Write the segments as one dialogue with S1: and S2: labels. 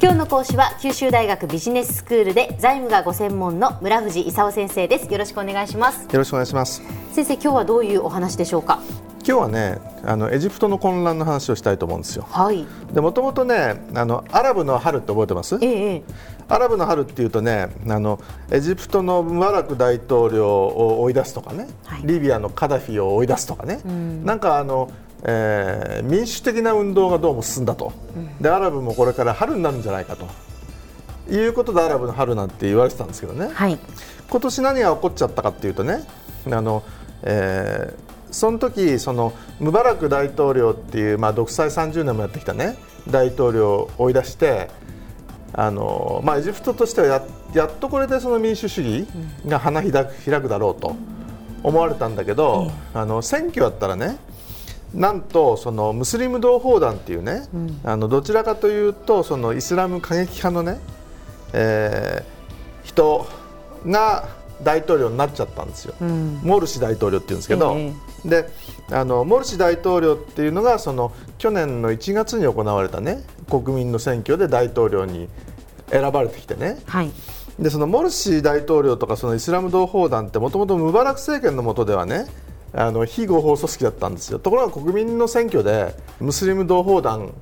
S1: 今日の講師は九州大学ビジネススクールで財務がご専門の村藤勲先生ですよろしくお願いしますよ
S2: ろしくお願いします
S1: 先生今日はどういうお話でしょうか？
S2: 今日はねあのエジプトの混乱の話をしたいと思うんですよ。
S1: はい。
S2: でもともとねあのアラブの春って覚えてます？
S1: ええ。
S2: アラブの春っていうとねあのエジプトのムバラク大統領を追い出すとかね、はい、リビアのカダフィを追い出すとかね、うん、なんかあの。えー、民主的な運動がどうも進んだと、うん、でアラブもこれから春になるんじゃないかと。いうことでアラブの春なんて言われてたんですけどね、
S1: はい、
S2: 今年何が起こっちゃったかっていうとねあの、えー、その時そのムバラク大統領っていう、まあ、独裁30年もやってきたね大統領を追い出してあの、まあ、エジプトとしてはややっとこれでその民主主義が花開く開くだろうと思われたんだけど、あの選挙やったらねなんとそのムスリム同胞団っていうね、うん、あのどちらかというとそのイスラム過激派のね、えー、人が大統領になっちゃったんですよ、うん、モルシ大統領っていうんですけど、えー、であのモルシ大統領っていうのがその去年の1月に行われたね国民の選挙で大統領に選ばれてきてね、
S1: はい、
S2: でそのモルシ大統領とかそのイスラム同胞団ってもともとムバラク政権の下ではねあの非合法組織だったんですよ。ところが国民の選挙でムスリム同胞団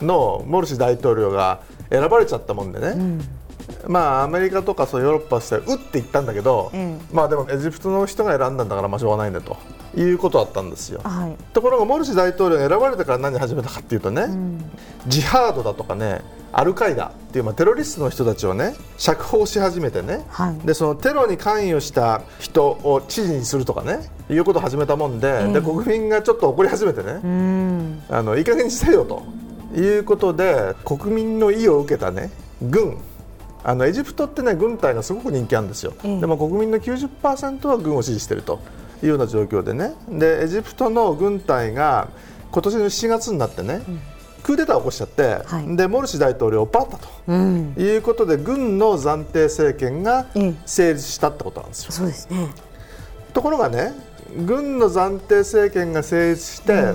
S2: のモルシ大統領が選ばれちゃったもんでね、うん。まあ、アメリカとかそうヨーロッパとしてはうって言ったんだけど、うん、まあでもエジプトの人が選んだんだからまあしょうがないねということだったんですよ、
S1: はい、
S2: ところがモルシ大統領が選ばれてから何始めたかっていうとね、うん、ジハードだとかねアルカイダっていうまあテロリストの人たちをね釈放し始めてね、
S1: はい、
S2: でそのテロに関与した人を知事にするとかねいうことを始めたもんでえー、で国民がちょっと怒り始めてね、
S1: うん、
S2: あのいい加減にせよということで国民の意を受けたね軍。あのエジプトってね軍隊がすごく人気あるんですよ、うん、でも国民の90%は軍を支持しているというような状況でね。でエジプトの軍隊が今年の7月になってね、うん、クーデターを起こしちゃって、はい、でモルシ大統領をパったと、うん、いうことで軍の暫定政権が成立したってことなんですよ。
S1: そうですね。
S2: ところがね軍の暫定政権が成立して、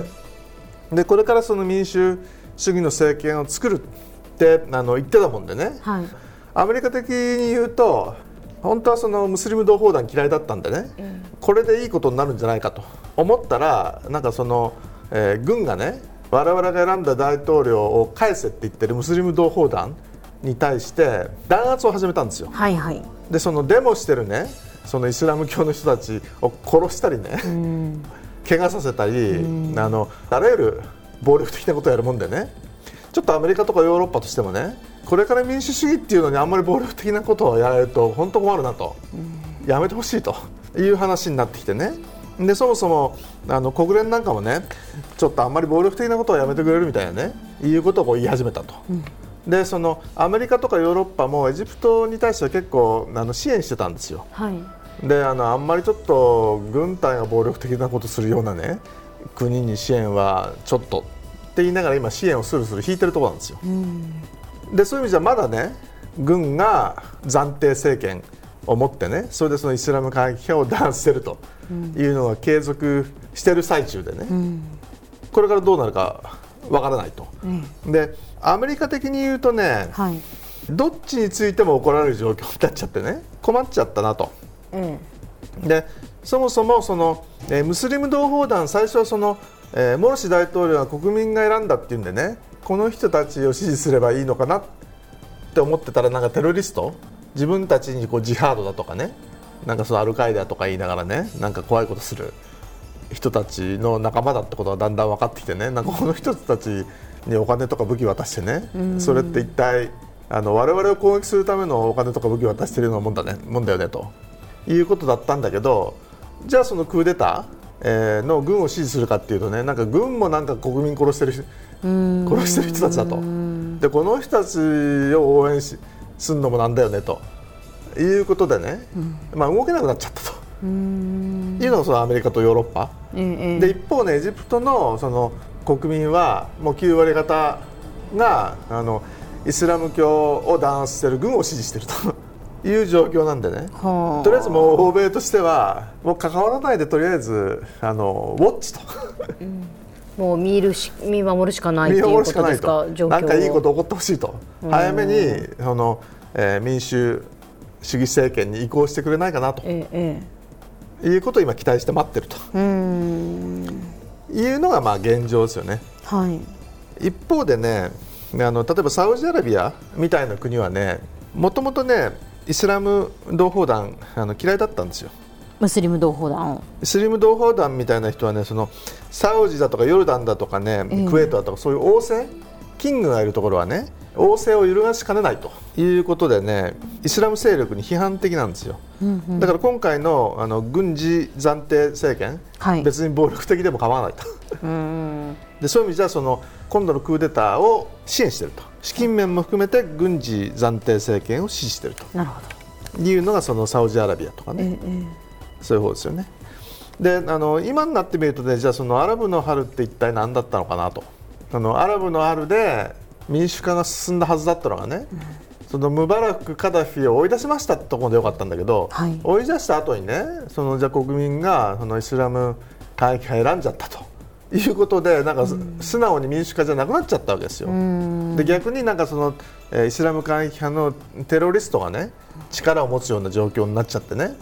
S2: でこれからその民主主義の政権を作るってあの言ってたもんでね、
S1: はい。
S2: アメリカ的に言うと本当はそのムスリム同胞団嫌いだったんでね、うん、これでいいことになるんじゃないかと思ったらなんかその、えー、軍がね我々が選んだ大統領を返せって言ってるムスリム同胞団に対して弾圧を始めたんですよ。
S1: はいはい、
S2: でそのデモしてるねそのイスラム教の人たちを殺したりね、うん、怪我させたり、うん、あのあらゆる暴力的なことをやるもんでねちょっとアメリカとかヨーロッパとしてもねこれから民主主義っていうのにあんまり暴力的なことをやられると本当困るなと、うん、やめてほしいという話になってきてねでそもそもあの国連なんかもねちょっとあんまり暴力的なことをやめてくれるみたいなねいうことを言い始めたと。うんでそのアメリカとかヨーロッパもエジプトに対しては結構あの支援してたんですよ。
S1: はい、
S2: であのあんまりちょっと軍隊が暴力的なことするようなね国に支援はちょっとって言いながら今支援をするする引いてるところなんですよ。でそういう意味じゃまだね軍が暫定政権を持ってねそれでそのイスラム過激派を弾圧してるというのが継続している最中でね、うん、これからどうなるかわからないと、うん、でアメリカ的に言うとね、
S1: はい、
S2: どっちについても怒られる状況になっちゃってね困っちゃったなと。
S1: うん、
S2: でそもそもその、えー、ムスリム同胞団最初はそのえー、モルシ大統領は国民が選んだっていうんでねこの人たちを支持すればいいのかなって思ってたらなんかテロリスト自分たちにこうジハードだとかねなんかそのアルカイダとか言いながらねなんか怖いことする人たちの仲間だってことがだんだん分かってきてねなんかこの人たちにお金とか武器渡してねそれって一体あの我々を攻撃するためのお金とか武器渡してるようなもんだねもんだよねということだったんだけどじゃあそのクーデターえー、の軍を支持するかっていうとねなんか軍もなんか国民殺してる殺してる人たちだと。でこの人たちを応援しするのもなんだよねということでね、うん、まあ、動けなくなっちゃったと。いうのがそのアメリカとヨーロッパ、
S1: え
S2: え、で一方ねエジプトのその国民はもう9割方があのイスラム教を弾圧している軍を支持していると。いう状況なんでね。とりあえずもう欧米としてはもう関わらないでとりあえずあのウォッチと、
S1: もう見るし見守るしかない
S2: 見
S1: っていう
S2: 守るしかない
S1: こと。ですか
S2: と
S1: 状況を。
S2: なんかいいこと起こってほしいと。早めにその、えー民主主義政権に移行してくれないかなと。
S1: えええ
S2: いうことを今期待して待ってると。いうのがまあ現状ですよね。
S1: はい。
S2: 一方でねあの例えばサウジアラビアみたいな国はねもともとねイスラム同胞団あの嫌いだったんですよ。
S1: ムスリム同胞団
S2: スラム同胞団みたいな人はねそのサウジだとかヨルダンだとかね、
S1: ええ。
S2: クウェートだとかそういう王政キングがいるところはね王政を揺るがしかねないということでねイスラム勢力に批判的なんですよ、だから今回のあの軍事暫定政権、
S1: はい。
S2: 別に暴力的でも構わないと。
S1: うん
S2: でそういう意味じゃその今度のクーデターを支援していると。資金面も含めて軍事暫定政権を支持している
S1: なるほど。
S2: というのがそのサウジアラビアとかね、
S1: ええ。
S2: そういう方ですよね。であの今になってみるとねじゃあそのアラブの春って一体何だったのかなとあのアラブの春で民主化が進んだはずだったのがね、そのムバラク、カダフィを追い出しましたってところでよかったんだけど、
S1: はい。
S2: 追い出した後にねそのじゃあ国民がそのイスラム会議派選んじゃったと。いうことでなんか素直に民主化じゃなくなっちゃったわけですよ。で逆になんかその、えーイスラム過激派のテロリストがね力を持つような状況になっちゃってね、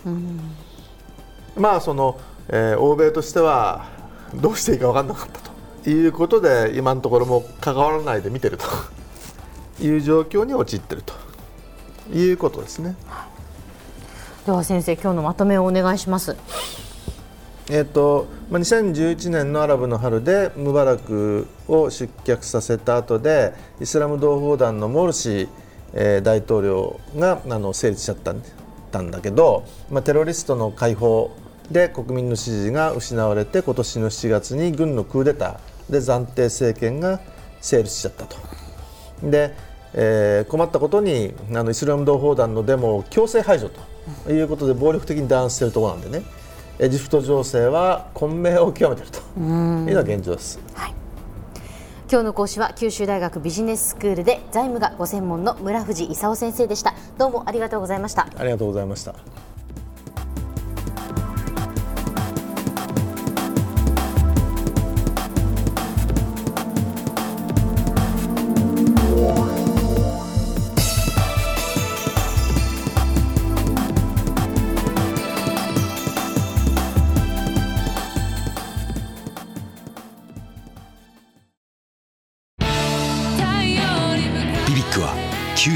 S2: まあその、えー欧米としてはどうしていいか分からなかったということで今のところもう関わらないで見てると。いう状況に陥っていると。いうことですね。
S1: では先生今日のまとめをお願いします。
S2: えーとまあ、2011年のアラブの春でムバラクを失脚させた後でイスラム同胞団のモルシ、えー大統領があの成立しちゃったんたんだけど、まあ、テロリストの解放で国民の支持が失われて今年の7月に軍のクーデターで暫定政権が成立しちゃったと。で、えー困ったことにあのイスラム同胞団のデモを強制排除ということで暴力的に弾圧しているところなんでねエジプト情勢は混迷を極めているというのが現状です。
S1: 今日の講師は九州大学ビジネススクールで財務がご専門の村藤勲先生でしたどうもありがとうございました
S2: ありがとうございました。